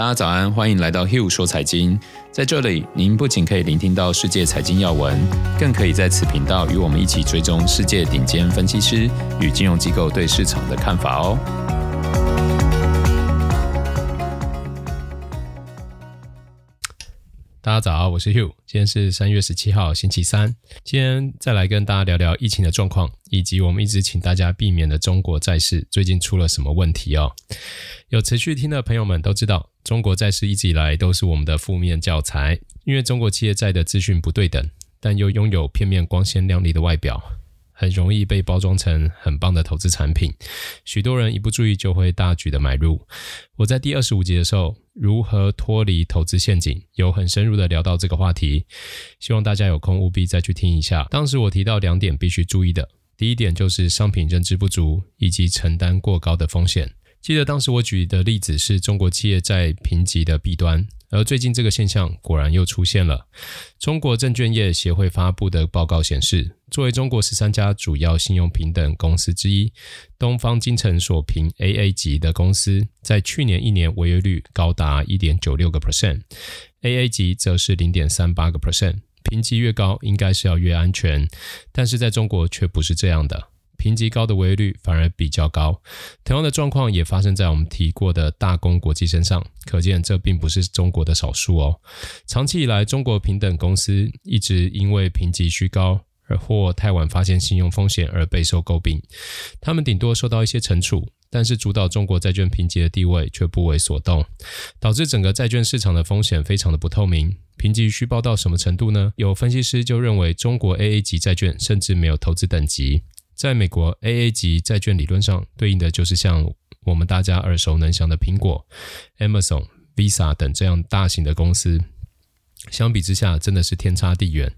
大家早安，欢迎来到 Hill 说财经。在这里，您不仅可以聆听到世界财经要闻，更可以在此频道与我们一起追踪世界顶尖分析师与金融机构对市场的看法哦。大家早，我是 Hugh，今天是三月十七号，星期三。今天再来跟大家聊聊疫情的状况，以及我们一直请大家避免的中国债市最近出了什么问题哦。有持续听的朋友们都知道，中国债市一直以来都是我们的负面教材，因为中国企业债的资讯不对等，但又拥有片面光鲜亮丽的外表。很容易被包装成很棒的投资产品，许多人一不注意就会大举的买入。我在第二十五集的时候，如何脱离投资陷阱，有很深入的聊到这个话题，希望大家有空务必再去听一下。当时我提到两点必须注意的，第一点就是商品认知不足以及承担过高的风险。记得当时我举的例子是中国企业债评级的弊端。而最近这个现象果然又出现了。中国证券业协会发布的报告显示，作为中国十三家主要信用评等公司之一，东方金城所评 AA 级的公司在去年一年违约率高达一点九六个 percent，AA 级则是零点三八个 percent。评级越高，应该是要越安全，但是在中国却不是这样的。评级高的违约率反而比较高，同样的状况也发生在我们提过的大公国际身上，可见这并不是中国的少数哦。长期以来，中国平等公司一直因为评级虚高而或太晚发现信用风险而备受诟病，他们顶多受到一些惩处，但是主导中国债券评级的地位却不为所动，导致整个债券市场的风险非常的不透明。评级虚报到什么程度呢？有分析师就认为，中国 AA 级债券甚至没有投资等级。在美国，AA 级债券理论上对应的就是像我们大家耳熟能详的苹果、Amazon、Visa 等这样大型的公司。相比之下，真的是天差地远。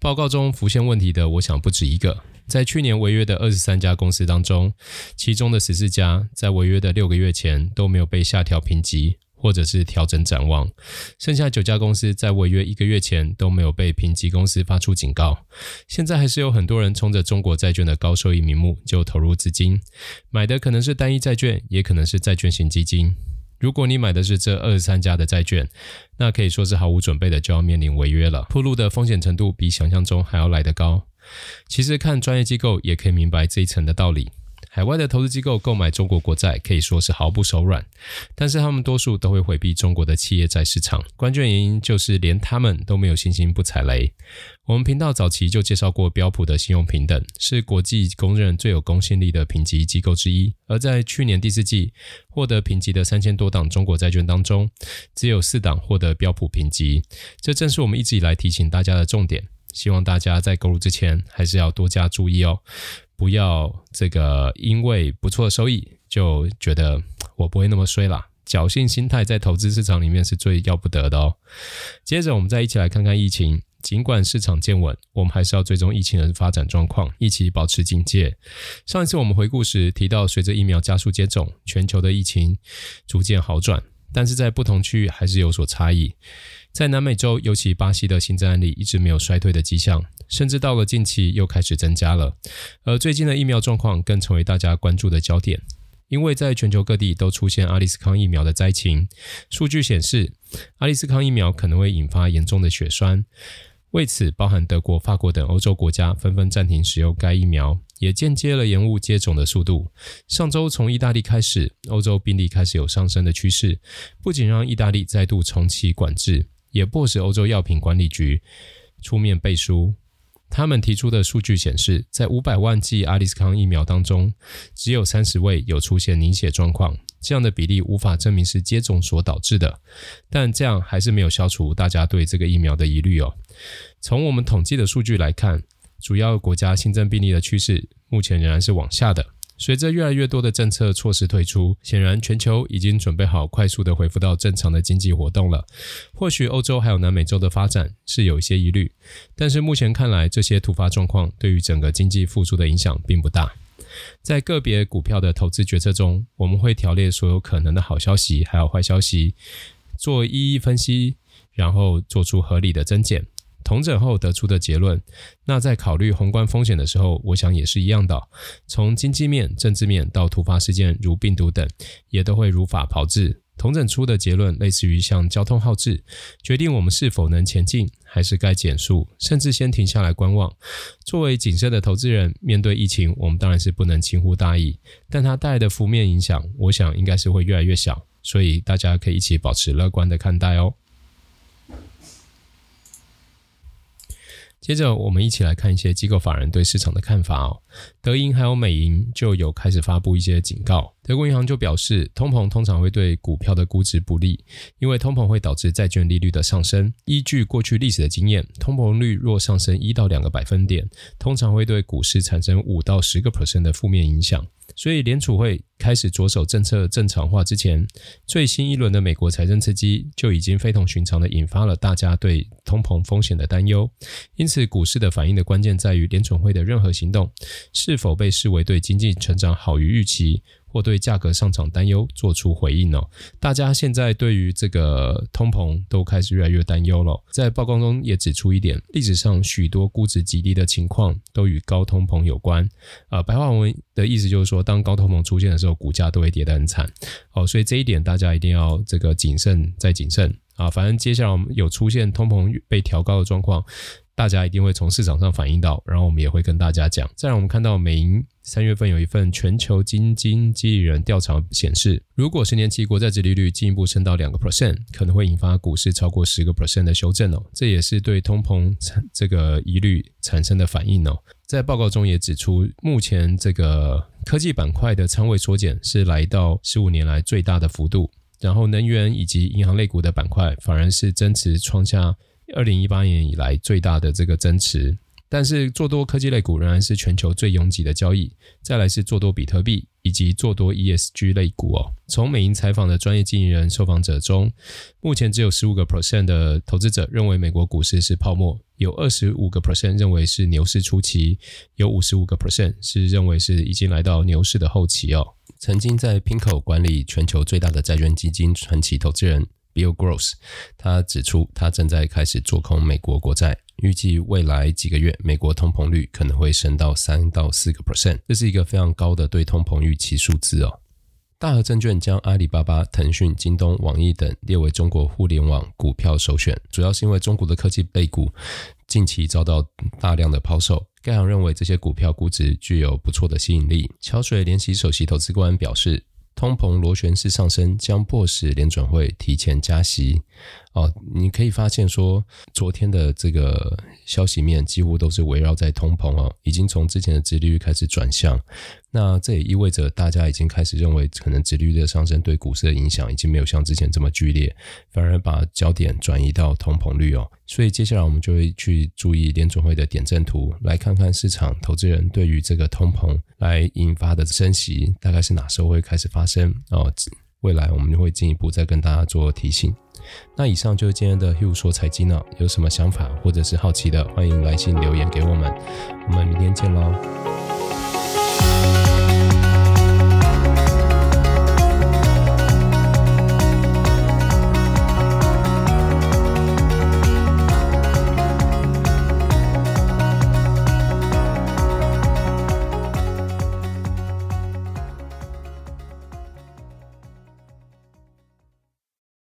报告中浮现问题的，我想不止一个。在去年违约的二十三家公司当中，其中的十四家在违约的六个月前都没有被下调评级。或者是调整展望，剩下九家公司在违约一个月前都没有被评级公司发出警告。现在还是有很多人冲着中国债券的高收益名目就投入资金，买的可能是单一债券，也可能是债券型基金。如果你买的是这二十三家的债券，那可以说是毫无准备的就要面临违约了，暴露的风险程度比想象中还要来得高。其实看专业机构也可以明白这一层的道理。海外的投资机构购买中国国债可以说是毫不手软，但是他们多数都会回避中国的企业债市场。关键原因就是连他们都没有信心不踩雷。我们频道早期就介绍过标普的信用评等，是国际公认最有公信力的评级机构之一。而在去年第四季获得评级的三千多档中国债券当中，只有四档获得标普评级。这正是我们一直以来提醒大家的重点。希望大家在购入之前还是要多加注意哦。不要这个因为不错的收益就觉得我不会那么衰啦，侥幸心态在投资市场里面是最要不得的哦。接着我们再一起来看看疫情，尽管市场见稳，我们还是要追踪疫情的发展状况，一起保持警戒。上一次我们回顾时提到，随着疫苗加速接种，全球的疫情逐渐好转，但是在不同区域还是有所差异。在南美洲，尤其巴西的新增案例一直没有衰退的迹象，甚至到了近期又开始增加了。而最近的疫苗状况更成为大家关注的焦点，因为在全球各地都出现阿利斯康疫苗的灾情。数据显示，阿利斯康疫苗可能会引发严重的血栓，为此，包含德国、法国等欧洲国家纷纷暂停使用该疫苗，也间接了延误接种的速度。上周从意大利开始，欧洲病例开始有上升的趋势，不仅让意大利再度重启管制。也迫使欧洲药品管理局出面背书。他们提出的数据显示，在五百万剂阿利斯康疫苗当中，只有三十位有出现凝血状况。这样的比例无法证明是接种所导致的，但这样还是没有消除大家对这个疫苗的疑虑哦。从我们统计的数据来看，主要国家新增病例的趋势目前仍然是往下的。随着越来越多的政策措施推出，显然全球已经准备好快速的恢复到正常的经济活动了。或许欧洲还有南美洲的发展是有一些疑虑，但是目前看来，这些突发状况对于整个经济复苏的影响并不大。在个别股票的投资决策中，我们会条列所有可能的好消息还有坏消息，做一一分析，然后做出合理的增减。重整后得出的结论，那在考虑宏观风险的时候，我想也是一样的。从经济面、政治面到突发事件如病毒等，也都会如法炮制，重整出的结论类似于像交通号志，决定我们是否能前进，还是该减速，甚至先停下来观望。作为谨慎的投资人，面对疫情，我们当然是不能轻忽大意，但它带来的负面影响，我想应该是会越来越小，所以大家可以一起保持乐观的看待哦。接着，我们一起来看一些机构法人对市场的看法哦。德银还有美银就有开始发布一些警告。德国银行就表示，通膨通常会对股票的估值不利，因为通膨会导致债券利率的上升。依据过去历史的经验，通膨率若上升一到两个百分点，通常会对股市产生五到十个 percent 的负面影响。所以，联储会开始着手政策正常化之前，最新一轮的美国财政刺激就已经非同寻常地引发了大家对通膨风险的担忧。因此，股市的反应的关键在于联储会的任何行动是否被视为对经济成长好于预期。或对价格上涨担忧做出回应哦，大家现在对于这个通膨都开始越来越担忧了。在报告中也指出一点，历史上许多估值极低的情况都与高通膨有关。呃，白话文的意思就是说，当高通膨出现的时候，股价都会跌得很惨。哦，所以这一点大家一定要这个谨慎再谨慎啊。反正接下来我们有出现通膨被调高的状况。大家一定会从市场上反映到，然后我们也会跟大家讲。再来，我们看到美银三月份有一份全球基金经理人调查显示，如果十年期国债殖利率进一步升到两个 percent，可能会引发股市超过十个 percent 的修正哦。这也是对通膨这个疑虑产生的反应哦。在报告中也指出，目前这个科技板块的仓位缩减是来到十五年来最大的幅度，然后能源以及银行类股的板块反而是增持创下。二零一八年以来最大的这个增持，但是做多科技类股仍然是全球最拥挤的交易。再来是做多比特币以及做多 ESG 类股哦。从美银采访的专业经理人受访者中，目前只有十五个 percent 的投资者认为美国股市是泡沫，有二十五个 percent 认为是牛市初期，有五十五个 percent 是认为是已经来到牛市的后期哦。曾经在 Pinko 管理全球最大的债券基金传奇投资人。Bill Gross，他指出，他正在开始做空美国国债，预计未来几个月美国通膨率可能会升到三到四个 percent，这是一个非常高的对通膨预期数字哦。大和证券将阿里巴巴、腾讯、京东、网易等列为中国互联网股票首选，主要是因为中国的科技类股近期遭到大量的抛售，该行认为这些股票估值具有不错的吸引力。桥水联席首席投资官表示。通膨螺旋式上升将迫使联准会提前加息。哦，你可以发现说，昨天的这个消息面几乎都是围绕在通膨哦，已经从之前的殖利率开始转向。那这也意味着大家已经开始认为，可能殖利率的上升对股市的影响已经没有像之前这么剧烈，反而把焦点转移到通膨率哦。所以接下来我们就会去注意联准会的点阵图，来看看市场投资人对于这个通膨来引发的升息大概是哪时候会开始发生哦。未来我们就会进一步再跟大家做提醒。那以上就是今天的 Hugh 说财经了，有什么想法或者是好奇的，欢迎来信留言给我们。我们明天见喽。